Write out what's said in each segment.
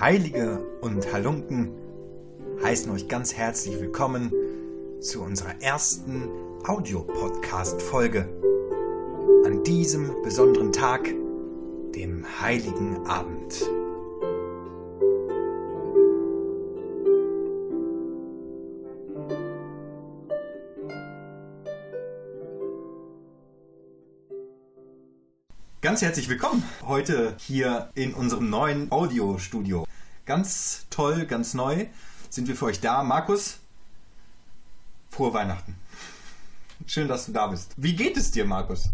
Heilige und Halunken heißen euch ganz herzlich willkommen zu unserer ersten Audiopodcast-Folge. An diesem besonderen Tag, dem Heiligen Abend. Ganz herzlich willkommen heute hier in unserem neuen Audiostudio. Ganz toll, ganz neu sind wir für euch da. Markus, frohe Weihnachten. Schön, dass du da bist. Wie geht es dir, Markus?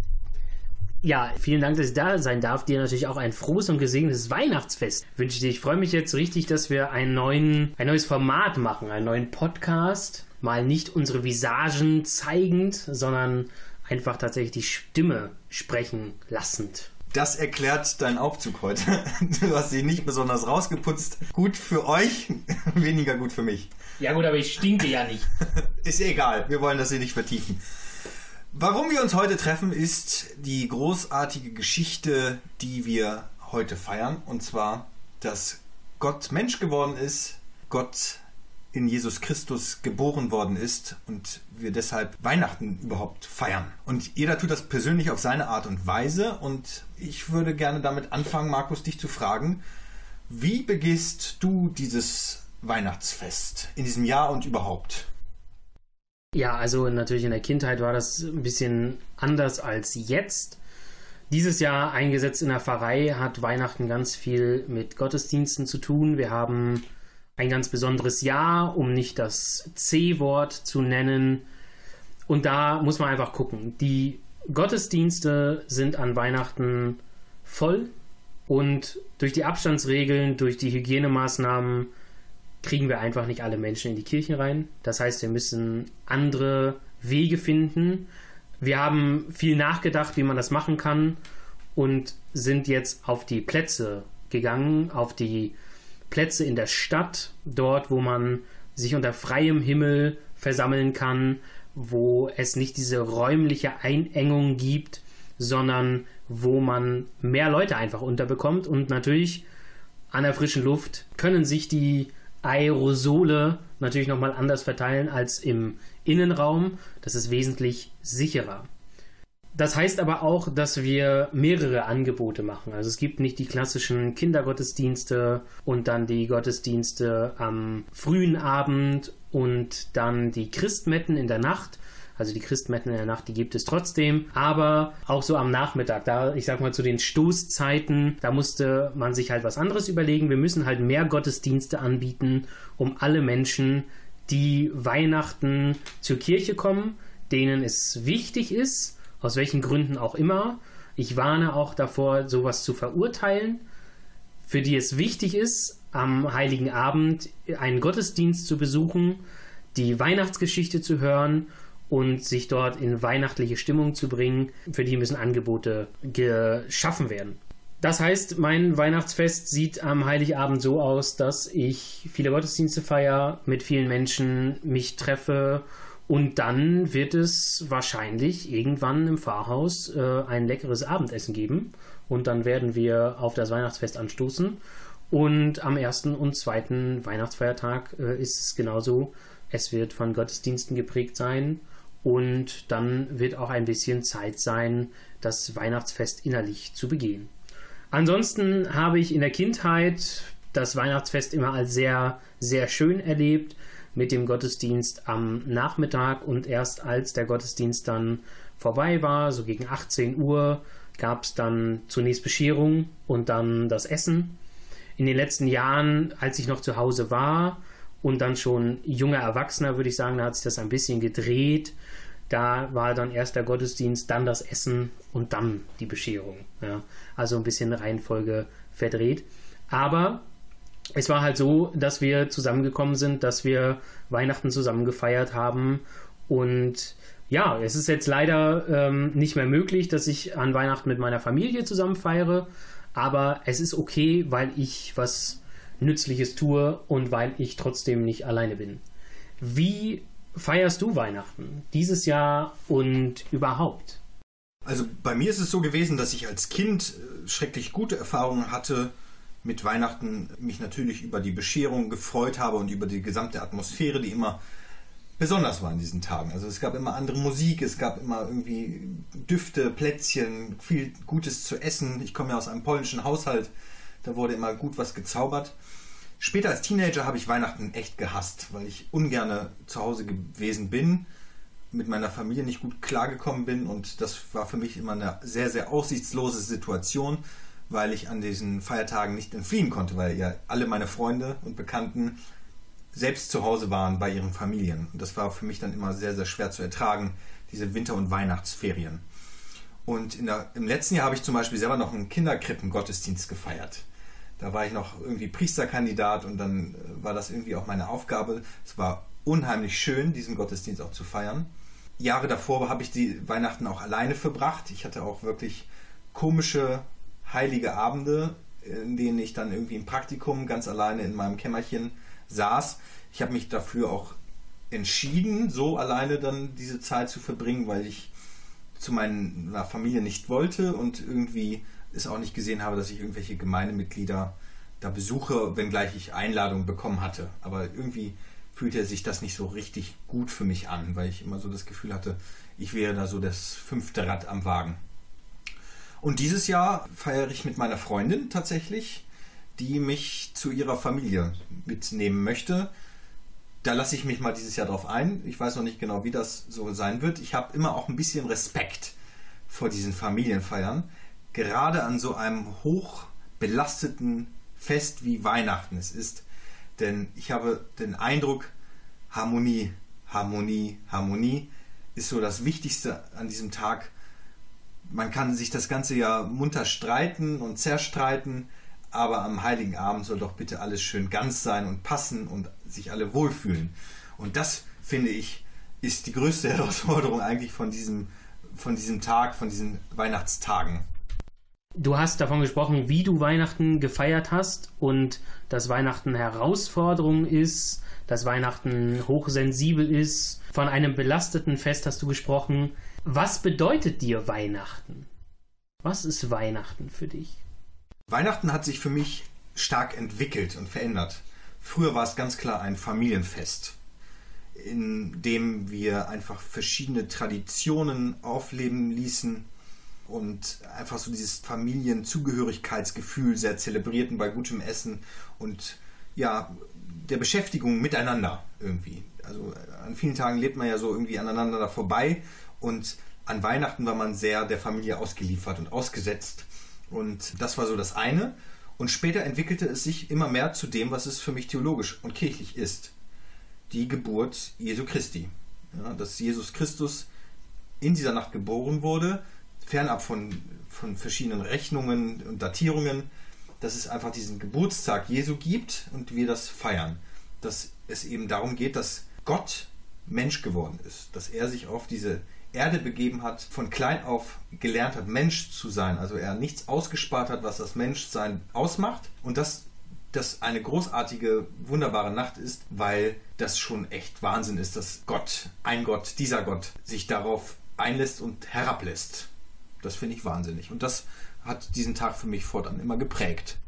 Ja, vielen Dank, dass ich da sein darf. Dir natürlich auch ein frohes und gesegnetes Weihnachtsfest wünsche ich dir. Ich freue mich jetzt richtig, dass wir einen neuen, ein neues Format machen, einen neuen Podcast. Mal nicht unsere Visagen zeigend, sondern einfach tatsächlich die Stimme sprechen lassend. Das erklärt dein Aufzug heute. Du hast sie nicht besonders rausgeputzt. Gut für euch, weniger gut für mich. Ja gut, aber ich stinke ja nicht. Ist egal, wir wollen das hier nicht vertiefen. Warum wir uns heute treffen, ist die großartige Geschichte, die wir heute feiern. Und zwar, dass Gott Mensch geworden ist, Gott in Jesus Christus geboren worden ist und wir deshalb Weihnachten überhaupt feiern. Und jeder tut das persönlich auf seine Art und Weise. Und ich würde gerne damit anfangen, Markus, dich zu fragen, wie begehst du dieses Weihnachtsfest in diesem Jahr und überhaupt? Ja, also natürlich in der Kindheit war das ein bisschen anders als jetzt. Dieses Jahr eingesetzt in der Pfarrei hat Weihnachten ganz viel mit Gottesdiensten zu tun. Wir haben ein ganz besonderes Jahr, um nicht das C-Wort zu nennen. Und da muss man einfach gucken. Die Gottesdienste sind an Weihnachten voll und durch die Abstandsregeln, durch die Hygienemaßnahmen kriegen wir einfach nicht alle Menschen in die Kirchen rein. Das heißt, wir müssen andere Wege finden. Wir haben viel nachgedacht, wie man das machen kann und sind jetzt auf die Plätze gegangen, auf die Plätze in der Stadt, dort, wo man sich unter freiem Himmel versammeln kann, wo es nicht diese räumliche Einengung gibt, sondern wo man mehr Leute einfach unterbekommt und natürlich an der frischen Luft können sich die Aerosole natürlich nochmal anders verteilen als im Innenraum. Das ist wesentlich sicherer. Das heißt aber auch, dass wir mehrere Angebote machen. Also es gibt nicht die klassischen Kindergottesdienste und dann die Gottesdienste am frühen Abend und dann die Christmetten in der Nacht. Also die Christmetten in der Nacht, die gibt es trotzdem, aber auch so am Nachmittag, da ich sag mal zu den Stoßzeiten, da musste man sich halt was anderes überlegen. Wir müssen halt mehr Gottesdienste anbieten, um alle Menschen, die Weihnachten zur Kirche kommen, denen es wichtig ist, aus welchen Gründen auch immer. Ich warne auch davor, sowas zu verurteilen, für die es wichtig ist, am heiligen Abend einen Gottesdienst zu besuchen, die Weihnachtsgeschichte zu hören und sich dort in weihnachtliche Stimmung zu bringen. Für die müssen Angebote geschaffen werden. Das heißt, mein Weihnachtsfest sieht am Heiligabend so aus, dass ich viele Gottesdienste feiere, mit vielen Menschen mich treffe und dann wird es wahrscheinlich irgendwann im Pfarrhaus äh, ein leckeres Abendessen geben. Und dann werden wir auf das Weihnachtsfest anstoßen. Und am ersten und zweiten Weihnachtsfeiertag äh, ist es genauso. Es wird von Gottesdiensten geprägt sein. Und dann wird auch ein bisschen Zeit sein, das Weihnachtsfest innerlich zu begehen. Ansonsten habe ich in der Kindheit das Weihnachtsfest immer als sehr, sehr schön erlebt mit dem Gottesdienst am Nachmittag und erst als der Gottesdienst dann vorbei war, so gegen 18 Uhr, gab es dann zunächst Bescherung und dann das Essen. In den letzten Jahren, als ich noch zu Hause war und dann schon junger Erwachsener, würde ich sagen, da hat sich das ein bisschen gedreht. Da war dann erst der Gottesdienst, dann das Essen und dann die Bescherung. Ja. Also ein bisschen Reihenfolge verdreht. Aber es war halt so, dass wir zusammengekommen sind, dass wir Weihnachten zusammen gefeiert haben und ja, es ist jetzt leider ähm, nicht mehr möglich, dass ich an Weihnachten mit meiner Familie zusammen feiere, aber es ist okay, weil ich was Nützliches tue und weil ich trotzdem nicht alleine bin. Wie feierst du Weihnachten dieses Jahr und überhaupt? Also bei mir ist es so gewesen, dass ich als Kind äh, schrecklich gute Erfahrungen hatte mit Weihnachten mich natürlich über die Bescherung gefreut habe und über die gesamte Atmosphäre, die immer besonders war in diesen Tagen. Also es gab immer andere Musik, es gab immer irgendwie Düfte, Plätzchen, viel Gutes zu essen. Ich komme ja aus einem polnischen Haushalt, da wurde immer gut was gezaubert. Später als Teenager habe ich Weihnachten echt gehasst, weil ich ungern zu Hause gewesen bin, mit meiner Familie nicht gut klargekommen bin und das war für mich immer eine sehr, sehr aussichtslose Situation, weil ich an diesen Feiertagen nicht entfliehen konnte, weil ja alle meine Freunde und Bekannten selbst zu Hause waren bei ihren Familien. Und das war für mich dann immer sehr, sehr schwer zu ertragen, diese Winter- und Weihnachtsferien. Und der, im letzten Jahr habe ich zum Beispiel selber noch einen Kinderkrippen-Gottesdienst gefeiert. Da war ich noch irgendwie Priesterkandidat und dann äh, war das irgendwie auch meine Aufgabe. Es war unheimlich schön, diesen Gottesdienst auch zu feiern. Jahre davor habe ich die Weihnachten auch alleine verbracht. Ich hatte auch wirklich komische, heilige Abende, in denen ich dann irgendwie im Praktikum ganz alleine in meinem Kämmerchen saß. Ich habe mich dafür auch entschieden, so alleine dann diese Zeit zu verbringen, weil ich zu meiner Familie nicht wollte und irgendwie es auch nicht gesehen habe, dass ich irgendwelche Gemeindemitglieder da besuche, wenngleich ich Einladungen bekommen hatte. Aber irgendwie fühlte sich das nicht so richtig gut für mich an, weil ich immer so das Gefühl hatte, ich wäre da so das fünfte Rad am Wagen. Und dieses Jahr feiere ich mit meiner Freundin tatsächlich die mich zu ihrer Familie mitnehmen möchte. Da lasse ich mich mal dieses Jahr drauf ein. Ich weiß noch nicht genau, wie das so sein wird. Ich habe immer auch ein bisschen Respekt vor diesen Familienfeiern. Gerade an so einem hochbelasteten Fest wie Weihnachten es ist. Denn ich habe den Eindruck, Harmonie, Harmonie, Harmonie ist so das Wichtigste an diesem Tag. Man kann sich das ganze Jahr munter streiten und zerstreiten, aber am Heiligen Abend soll doch bitte alles schön ganz sein und passen und sich alle wohlfühlen. Und das, finde ich, ist die größte Herausforderung eigentlich von diesem, von diesem Tag, von diesen Weihnachtstagen. Du hast davon gesprochen, wie du Weihnachten gefeiert hast und dass Weihnachten Herausforderung ist, dass Weihnachten hochsensibel ist. Von einem belasteten Fest hast du gesprochen. Was bedeutet dir Weihnachten? Was ist Weihnachten für dich? Weihnachten hat sich für mich stark entwickelt und verändert. Früher war es ganz klar ein Familienfest, in dem wir einfach verschiedene Traditionen aufleben ließen und einfach so dieses Familienzugehörigkeitsgefühl sehr zelebrierten bei gutem Essen und ja, der Beschäftigung miteinander irgendwie. Also vielen Tagen lebt man ja so irgendwie aneinander vorbei und an Weihnachten war man sehr der Familie ausgeliefert und ausgesetzt und das war so das eine. Und später entwickelte es sich immer mehr zu dem, was es für mich theologisch und kirchlich ist. Die Geburt Jesu Christi. Ja, dass Jesus Christus in dieser Nacht geboren wurde, fernab von, von verschiedenen Rechnungen und Datierungen, dass es einfach diesen Geburtstag Jesu gibt und wir das feiern. Dass es eben darum geht, dass Gott Mensch geworden ist, dass er sich auf diese Erde begeben hat, von klein auf gelernt hat, Mensch zu sein. Also er nichts ausgespart hat, was das Menschsein ausmacht. Und dass das eine großartige, wunderbare Nacht ist, weil das schon echt Wahnsinn ist, dass Gott, ein Gott, dieser Gott, sich darauf einlässt und herablässt. Das finde ich wahnsinnig. Und das hat diesen Tag für mich fortan immer geprägt.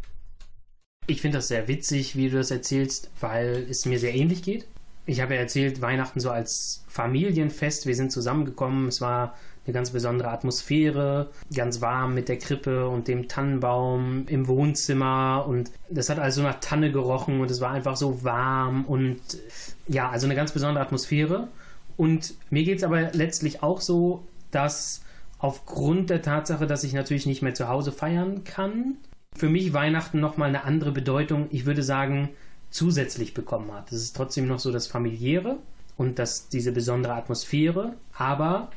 Ich finde das sehr witzig, wie du das erzählst, weil es mir sehr ähnlich geht ich habe ja erzählt, Weihnachten so als Familienfest. Wir sind zusammengekommen. Es war eine ganz besondere Atmosphäre, ganz warm mit der Krippe und dem Tannenbaum im Wohnzimmer. Und das hat also nach Tanne gerochen und es war einfach so warm und ja, also eine ganz besondere Atmosphäre. Und mir geht es aber letztlich auch so, dass aufgrund der Tatsache, dass ich natürlich nicht mehr zu Hause feiern kann, für mich Weihnachten nochmal eine andere Bedeutung. Ich würde sagen, zusätzlich bekommen hat. Es ist trotzdem noch so das familiäre und das, diese besondere Atmosphäre, aber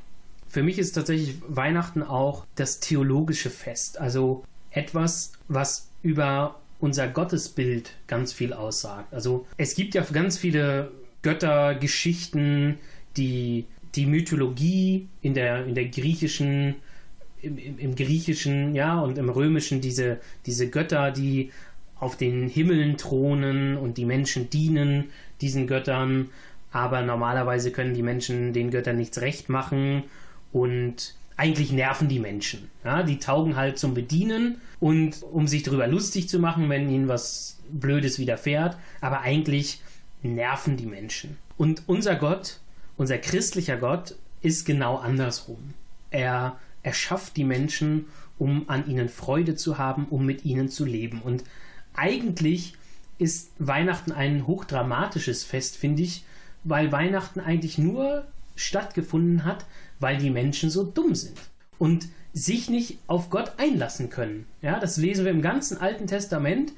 für mich ist tatsächlich Weihnachten auch das theologische Fest, also etwas, was über unser Gottesbild ganz viel aussagt. Also es gibt ja ganz viele Göttergeschichten, die die Mythologie in der, in der griechischen, im, im, griechischen, ja, und im römischen, diese, diese Götter, die auf den Himmeln thronen und die Menschen dienen diesen Göttern, aber normalerweise können die Menschen den Göttern nichts recht machen und eigentlich nerven die Menschen. Ja, die taugen halt zum Bedienen und um sich darüber lustig zu machen, wenn ihnen was Blödes widerfährt, aber eigentlich nerven die Menschen. Und unser Gott, unser christlicher Gott, ist genau andersrum. Er erschafft die Menschen, um an ihnen Freude zu haben, um mit ihnen zu leben. Und eigentlich ist Weihnachten ein hochdramatisches Fest, finde ich, weil Weihnachten eigentlich nur stattgefunden hat, weil die Menschen so dumm sind und sich nicht auf Gott einlassen können. Ja, das lesen wir im ganzen Alten Testament,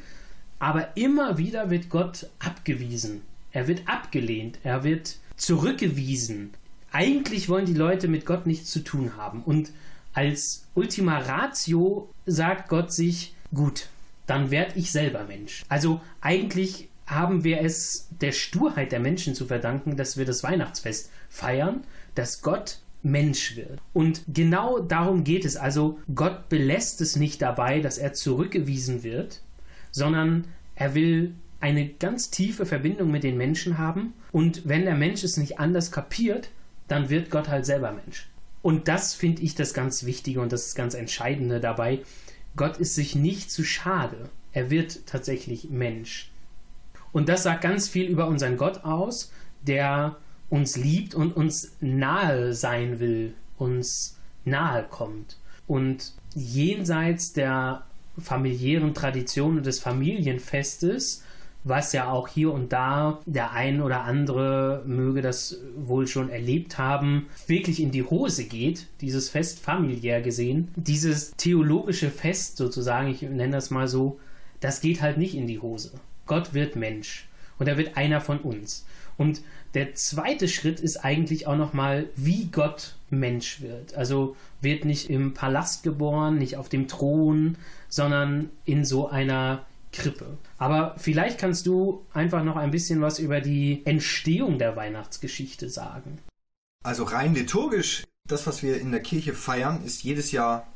aber immer wieder wird Gott abgewiesen. Er wird abgelehnt, er wird zurückgewiesen. Eigentlich wollen die Leute mit Gott nichts zu tun haben und als Ultima Ratio sagt Gott sich, gut, dann werde ich selber Mensch. Also eigentlich haben wir es der Sturheit der Menschen zu verdanken, dass wir das Weihnachtsfest feiern, dass Gott Mensch wird. Und genau darum geht es. Also Gott belässt es nicht dabei, dass er zurückgewiesen wird, sondern er will eine ganz tiefe Verbindung mit den Menschen haben. Und wenn der Mensch es nicht anders kapiert, dann wird Gott halt selber Mensch. Und das finde ich das ganz Wichtige und das ganz Entscheidende dabei. Gott ist sich nicht zu schade. Er wird tatsächlich Mensch. Und das sagt ganz viel über unseren Gott aus, der uns liebt und uns nahe sein will, uns nahe kommt. Und jenseits der familiären Tradition und des Familienfestes was ja auch hier und da der ein oder andere möge das wohl schon erlebt haben, wirklich in die Hose geht, dieses Fest familiär gesehen. Dieses theologische Fest sozusagen, ich nenne das mal so, das geht halt nicht in die Hose. Gott wird Mensch und er wird einer von uns. Und der zweite Schritt ist eigentlich auch nochmal, wie Gott Mensch wird. Also wird nicht im Palast geboren, nicht auf dem Thron, sondern in so einer Krippe. Aber vielleicht kannst du einfach noch ein bisschen was über die Entstehung der Weihnachtsgeschichte sagen. Also rein liturgisch, das, was wir in der Kirche feiern, ist jedes Jahr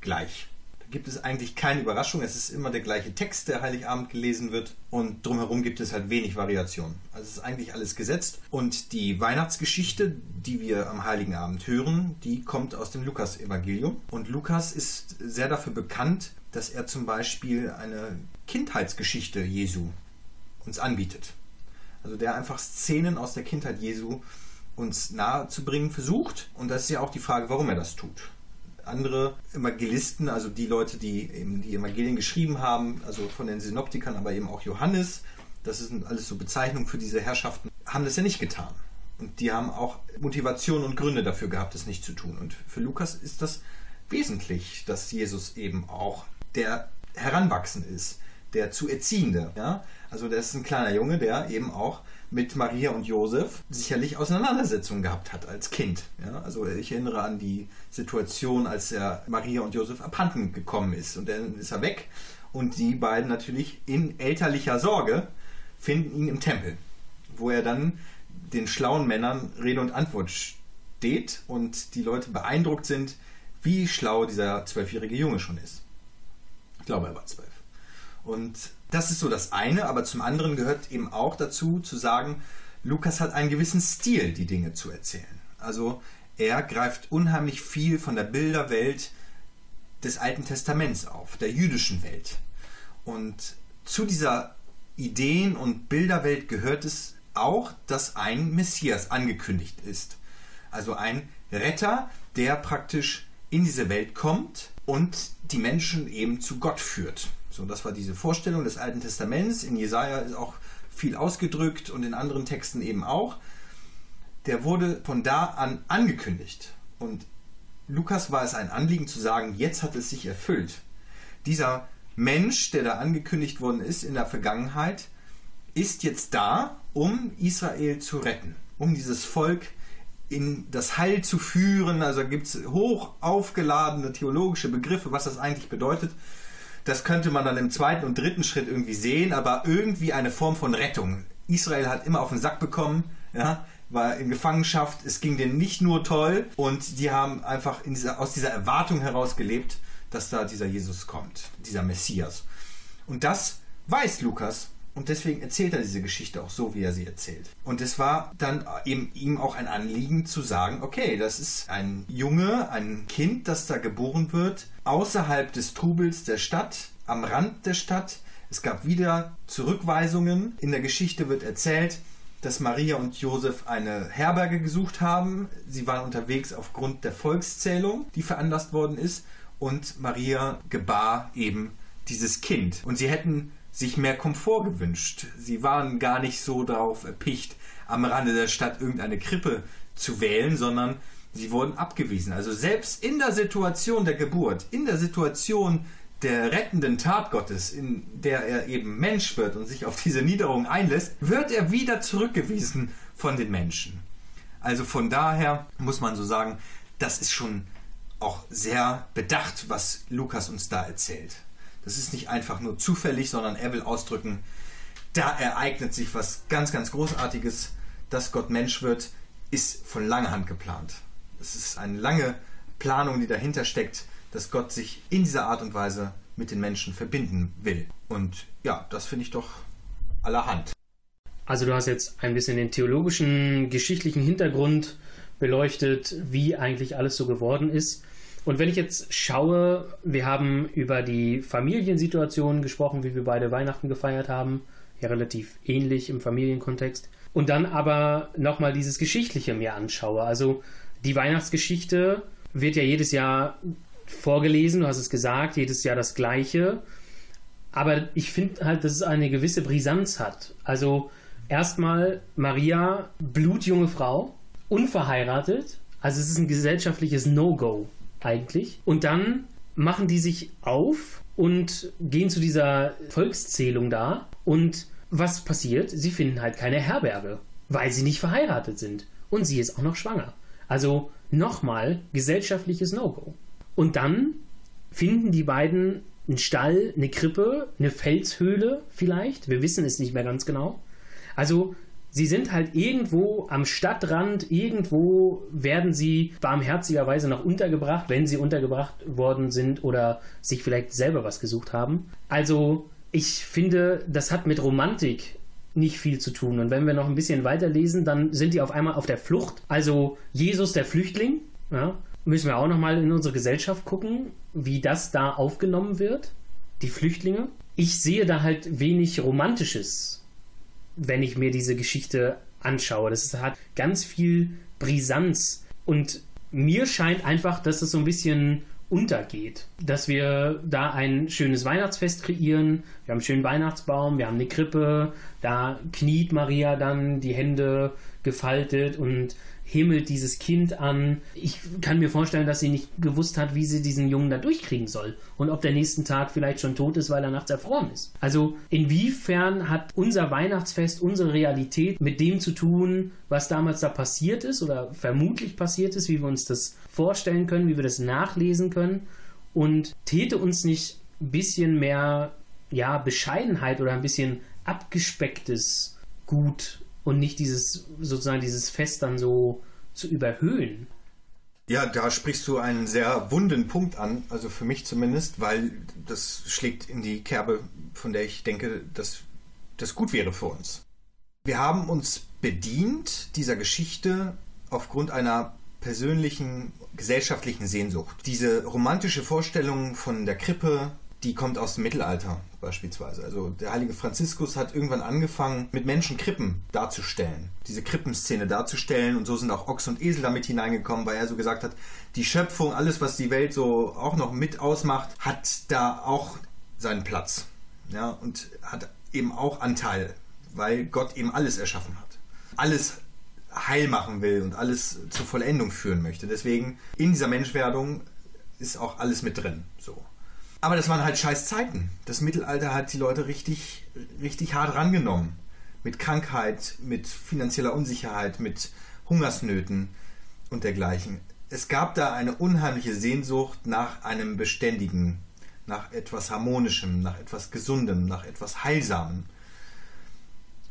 gleich. Da gibt es eigentlich keine Überraschung. Es ist immer der gleiche Text, der Heiligabend gelesen wird. Und drumherum gibt es halt wenig Variation. Also es ist eigentlich alles gesetzt. Und die Weihnachtsgeschichte, die wir am Heiligen Abend hören, die kommt aus dem Lukas-Evangelium. Und Lukas ist sehr dafür bekannt, dass er zum Beispiel eine Kindheitsgeschichte Jesu uns anbietet. Also der einfach Szenen aus der Kindheit Jesu uns nahe zu bringen versucht. Und das ist ja auch die Frage, warum er das tut. Andere Evangelisten, also die Leute, die eben die Evangelien geschrieben haben, also von den Synoptikern, aber eben auch Johannes, das sind alles so Bezeichnungen für diese Herrschaften, haben das ja nicht getan. Und die haben auch Motivation und Gründe dafür gehabt, das nicht zu tun. Und für Lukas ist das wesentlich, dass Jesus eben auch der heranwachsen ist, der zu Erziehende. Ja? Also das ist ein kleiner Junge, der eben auch mit Maria und Josef sicherlich Auseinandersetzungen gehabt hat als Kind. Ja? Also ich erinnere an die Situation, als er Maria und Josef abhanden gekommen ist und dann ist er weg und die beiden natürlich in elterlicher Sorge finden ihn im Tempel, wo er dann den schlauen Männern Rede und Antwort steht und die Leute beeindruckt sind, wie schlau dieser zwölfjährige Junge schon ist glaube, er war zwölf. Und das ist so das eine, aber zum anderen gehört eben auch dazu zu sagen, Lukas hat einen gewissen Stil, die Dinge zu erzählen. Also er greift unheimlich viel von der Bilderwelt des Alten Testaments auf, der jüdischen Welt. Und zu dieser Ideen- und Bilderwelt gehört es auch, dass ein Messias angekündigt ist. Also ein Retter, der praktisch in diese Welt kommt und die Menschen eben zu Gott führt. So, das war diese Vorstellung des Alten Testaments. In Jesaja ist auch viel ausgedrückt und in anderen Texten eben auch. Der wurde von da an angekündigt. Und Lukas war es ein Anliegen zu sagen, jetzt hat es sich erfüllt. Dieser Mensch, der da angekündigt worden ist in der Vergangenheit, ist jetzt da, um Israel zu retten, um dieses Volk in das Heil zu führen. Also gibt es hoch aufgeladene theologische Begriffe, was das eigentlich bedeutet. Das könnte man dann im zweiten und dritten Schritt irgendwie sehen, aber irgendwie eine Form von Rettung. Israel hat immer auf den Sack bekommen, ja, war in Gefangenschaft, es ging denen nicht nur toll und die haben einfach dieser, aus dieser Erwartung heraus gelebt, dass da dieser Jesus kommt, dieser Messias. Und das weiß Lukas Und deswegen erzählt er diese Geschichte auch so, wie er sie erzählt. Und es war dann eben ihm auch ein Anliegen zu sagen, okay, das ist ein Junge, ein Kind, das da geboren wird, außerhalb des Trubels der Stadt, am Rand der Stadt. Es gab wieder Zurückweisungen. In der Geschichte wird erzählt, dass Maria und Josef eine Herberge gesucht haben. Sie waren unterwegs aufgrund der Volkszählung, die veranlasst worden ist. Und Maria gebar eben dieses Kind. Und sie hätten sich mehr Komfort gewünscht. Sie waren gar nicht so darauf erpicht, am Rande der Stadt irgendeine Krippe zu wählen, sondern sie wurden abgewiesen. Also selbst in der Situation der Geburt, in der Situation der rettenden Tat Gottes, in der er eben Mensch wird und sich auf diese Niederung einlässt, wird er wieder zurückgewiesen von den Menschen. Also von daher muss man so sagen, das ist schon auch sehr bedacht, was Lukas uns da erzählt. Das ist nicht einfach nur zufällig, sondern er will ausdrücken, da ereignet sich was ganz, ganz Großartiges, dass Gott Mensch wird, ist von langer Hand geplant. Es ist eine lange Planung, die dahinter steckt, dass Gott sich in dieser Art und Weise mit den Menschen verbinden will. Und ja, das finde ich doch allerhand. Also du hast jetzt ein bisschen den theologischen, geschichtlichen Hintergrund beleuchtet, wie eigentlich alles so geworden ist. Und wenn ich jetzt schaue, wir haben über die Familiensituation gesprochen, wie wir beide Weihnachten gefeiert haben, ja relativ ähnlich im Familienkontext. Und dann aber nochmal dieses Geschichtliche mir anschaue. Also die Weihnachtsgeschichte wird ja jedes Jahr vorgelesen, du hast es gesagt, jedes Jahr das gleiche. Aber ich finde halt, dass es eine gewisse Brisanz hat. Also erstmal Maria, blutjunge Frau, unverheiratet. Also es ist ein gesellschaftliches No-Go eigentlich. Und dann machen die sich auf und gehen zu dieser Volkszählung da. Und was passiert? Sie finden halt keine Herberge, weil sie nicht verheiratet sind. Und sie ist auch noch schwanger. Also nochmal gesellschaftliches No-Go. Und dann finden die beiden einen Stall, eine Krippe, eine Felshöhle vielleicht. Wir wissen es nicht mehr ganz genau. Also Sie sind halt irgendwo am Stadtrand, irgendwo werden sie barmherzigerweise noch untergebracht, wenn sie untergebracht worden sind oder sich vielleicht selber was gesucht haben. Also ich finde, das hat mit Romantik nicht viel zu tun. Und wenn wir noch ein bisschen weiterlesen, dann sind die auf einmal auf der Flucht. Also Jesus der Flüchtling, ja, müssen wir auch noch mal in unsere Gesellschaft gucken, wie das da aufgenommen wird. Die Flüchtlinge. Ich sehe da halt wenig Romantisches wenn ich mir diese Geschichte anschaue. Das hat ganz viel Brisanz und mir scheint einfach, dass es so ein bisschen untergeht. Dass wir da ein schönes Weihnachtsfest kreieren. Wir haben einen schönen Weihnachtsbaum, wir haben eine Krippe, da kniet Maria dann die Hände gefaltet und himmelt dieses Kind an. Ich kann mir vorstellen, dass sie nicht gewusst hat, wie sie diesen Jungen da durchkriegen soll und ob der nächsten Tag vielleicht schon tot ist, weil er nachts erfroren ist. Also inwiefern hat unser Weihnachtsfest, unsere Realität mit dem zu tun, was damals da passiert ist oder vermutlich passiert ist, wie wir uns das vorstellen können, wie wir das nachlesen können und täte uns nicht ein bisschen mehr ja, Bescheidenheit oder ein bisschen abgespecktes Gut und nicht dieses sozusagen dieses Fest dann so zu überhöhen. Ja, da sprichst du einen sehr wunden Punkt an, also für mich zumindest, weil das schlägt in die Kerbe, von der ich denke, dass das gut wäre für uns. Wir haben uns bedient dieser Geschichte aufgrund einer persönlichen gesellschaftlichen Sehnsucht. Diese romantische Vorstellung von der Krippe, die kommt aus dem Mittelalter beispielsweise. Also der heilige Franziskus hat irgendwann angefangen, mit Menschen Krippen darzustellen, diese Krippenszene darzustellen und so sind auch Ochs und Esel damit hineingekommen, weil er so gesagt hat, die Schöpfung, alles was die Welt so auch noch mit ausmacht, hat da auch seinen Platz. Ja, und hat eben auch Anteil, weil Gott eben alles erschaffen hat. Alles heil machen will und alles zur Vollendung führen möchte. Deswegen in dieser Menschwerdung ist auch alles mit drin. So. Aber das waren halt scheiß Zeiten. Das Mittelalter hat die Leute richtig, richtig hart rangenommen. Mit Krankheit, mit finanzieller Unsicherheit, mit Hungersnöten und dergleichen. Es gab da eine unheimliche Sehnsucht nach einem Beständigen, nach etwas Harmonischem, nach etwas Gesundem, nach etwas Heilsamem.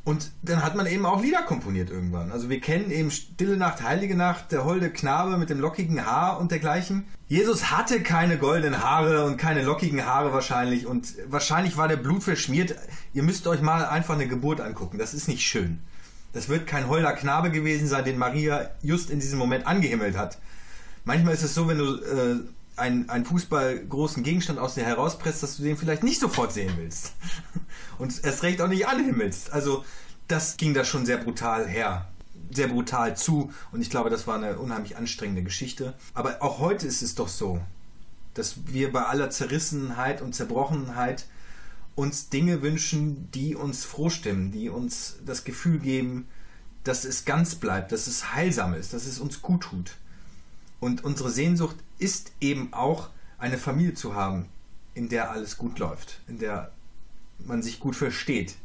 Und dann hat man eben auch Lieder komponiert irgendwann. Also wir kennen eben Stille Nacht, Heilige Nacht, der holde Knabe mit dem lockigen Haar und dergleichen. Jesus hatte keine goldenen Haare und keine lockigen Haare wahrscheinlich und wahrscheinlich war der Blut verschmiert. Ihr müsst euch mal einfach eine Geburt angucken. Das ist nicht schön. Das wird kein holder Knabe gewesen sein, den Maria just in diesem Moment angehimmelt hat. Manchmal ist es so, wenn du äh, einen, einen Fußball Gegenstand aus dir herauspresst, dass du den vielleicht nicht sofort sehen willst. Und erst recht auch nicht anhimmelst. Also das ging da schon sehr brutal her. Sehr brutal zu. Und ich glaube, das war eine unheimlich anstrengende Geschichte. Aber auch heute ist es doch so, dass wir bei aller Zerrissenheit und Zerbrochenheit uns Dinge wünschen, die uns froh stimmen, die uns das Gefühl geben, dass es ganz bleibt, dass es heilsam ist, dass es uns gut tut. Und unsere Sehnsucht ist eben auch, eine Familie zu haben, in der alles gut läuft, in der man sich gut versteht,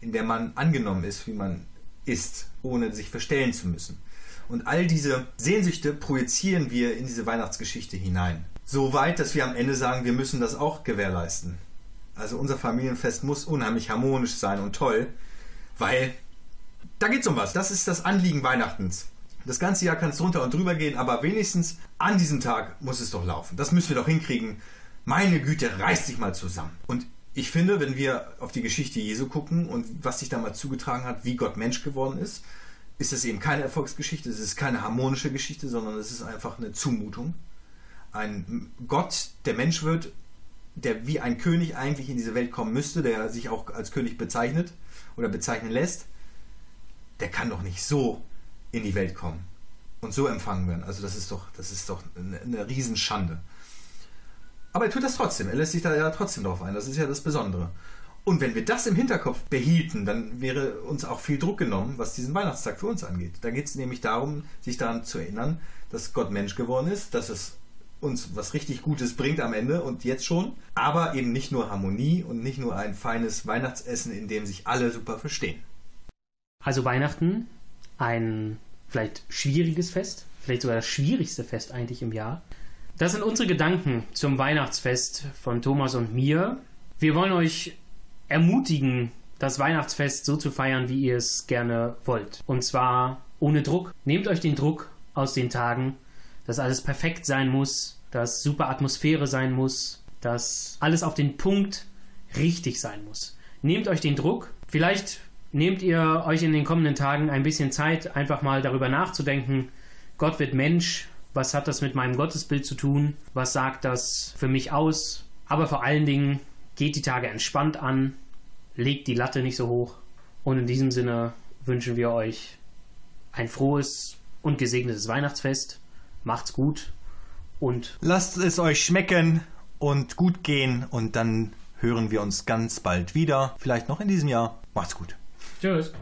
in der man angenommen ist, wie man ist, ohne sich verstellen zu müssen. Und all diese Sehnsüchte projizieren wir in diese Weihnachtsgeschichte hinein. So weit, dass wir am Ende sagen, wir müssen das auch gewährleisten. Also unser Familienfest muss unheimlich harmonisch sein und toll, weil da geht es um was. Das ist das Anliegen Weihnachtens. Das ganze Jahr kann es drunter und drüber gehen, aber wenigstens an diesem Tag muss es doch laufen. Das müssen wir doch hinkriegen. Meine Güte, reißt sich mal zusammen. Und ich finde, wenn wir auf die Geschichte Jesu gucken und was sich damals zugetragen hat, wie Gott Mensch geworden ist, ist es eben keine Erfolgsgeschichte, es ist keine harmonische Geschichte, sondern es ist einfach eine Zumutung. Ein Gott, der Mensch wird, der wie ein König eigentlich in diese Welt kommen müsste, der sich auch als König bezeichnet oder bezeichnen lässt, der kann doch nicht so in die Welt kommen und so empfangen werden. Also das ist doch, das ist doch eine, eine Riesenschande. Aber er tut das trotzdem. Er lässt sich da ja trotzdem drauf ein. Das ist ja das Besondere. Und wenn wir das im Hinterkopf behielten, dann wäre uns auch viel Druck genommen, was diesen Weihnachtstag für uns angeht. Da geht es nämlich darum, sich daran zu erinnern, dass Gott Mensch geworden ist, dass es uns was richtig Gutes bringt am Ende und jetzt schon, aber eben nicht nur Harmonie und nicht nur ein feines Weihnachtsessen, in dem sich alle super verstehen. Also Weihnachten ein vielleicht schwieriges Fest, vielleicht sogar das schwierigste Fest eigentlich im Jahr. Das sind unsere Gedanken zum Weihnachtsfest von Thomas und mir. Wir wollen euch ermutigen, das Weihnachtsfest so zu feiern, wie ihr es gerne wollt. Und zwar ohne Druck. Nehmt euch den Druck aus den Tagen, dass alles perfekt sein muss, dass super Atmosphäre sein muss, dass alles auf den Punkt richtig sein muss. Nehmt euch den Druck. Vielleicht nehmt ihr euch in den kommenden Tagen ein bisschen Zeit, einfach mal darüber nachzudenken, Gott wird Mensch, was hat das mit meinem Gottesbild zu tun, was sagt das für mich aus, aber vor allen Dingen geht die Tage entspannt an, legt die Latte nicht so hoch. Und in diesem Sinne wünschen wir euch ein frohes und gesegnetes Weihnachtsfest, macht's gut und lasst es euch schmecken und gut gehen. Und dann hören wir uns ganz bald wieder, vielleicht noch in diesem Jahr. Macht's gut. Tschüss.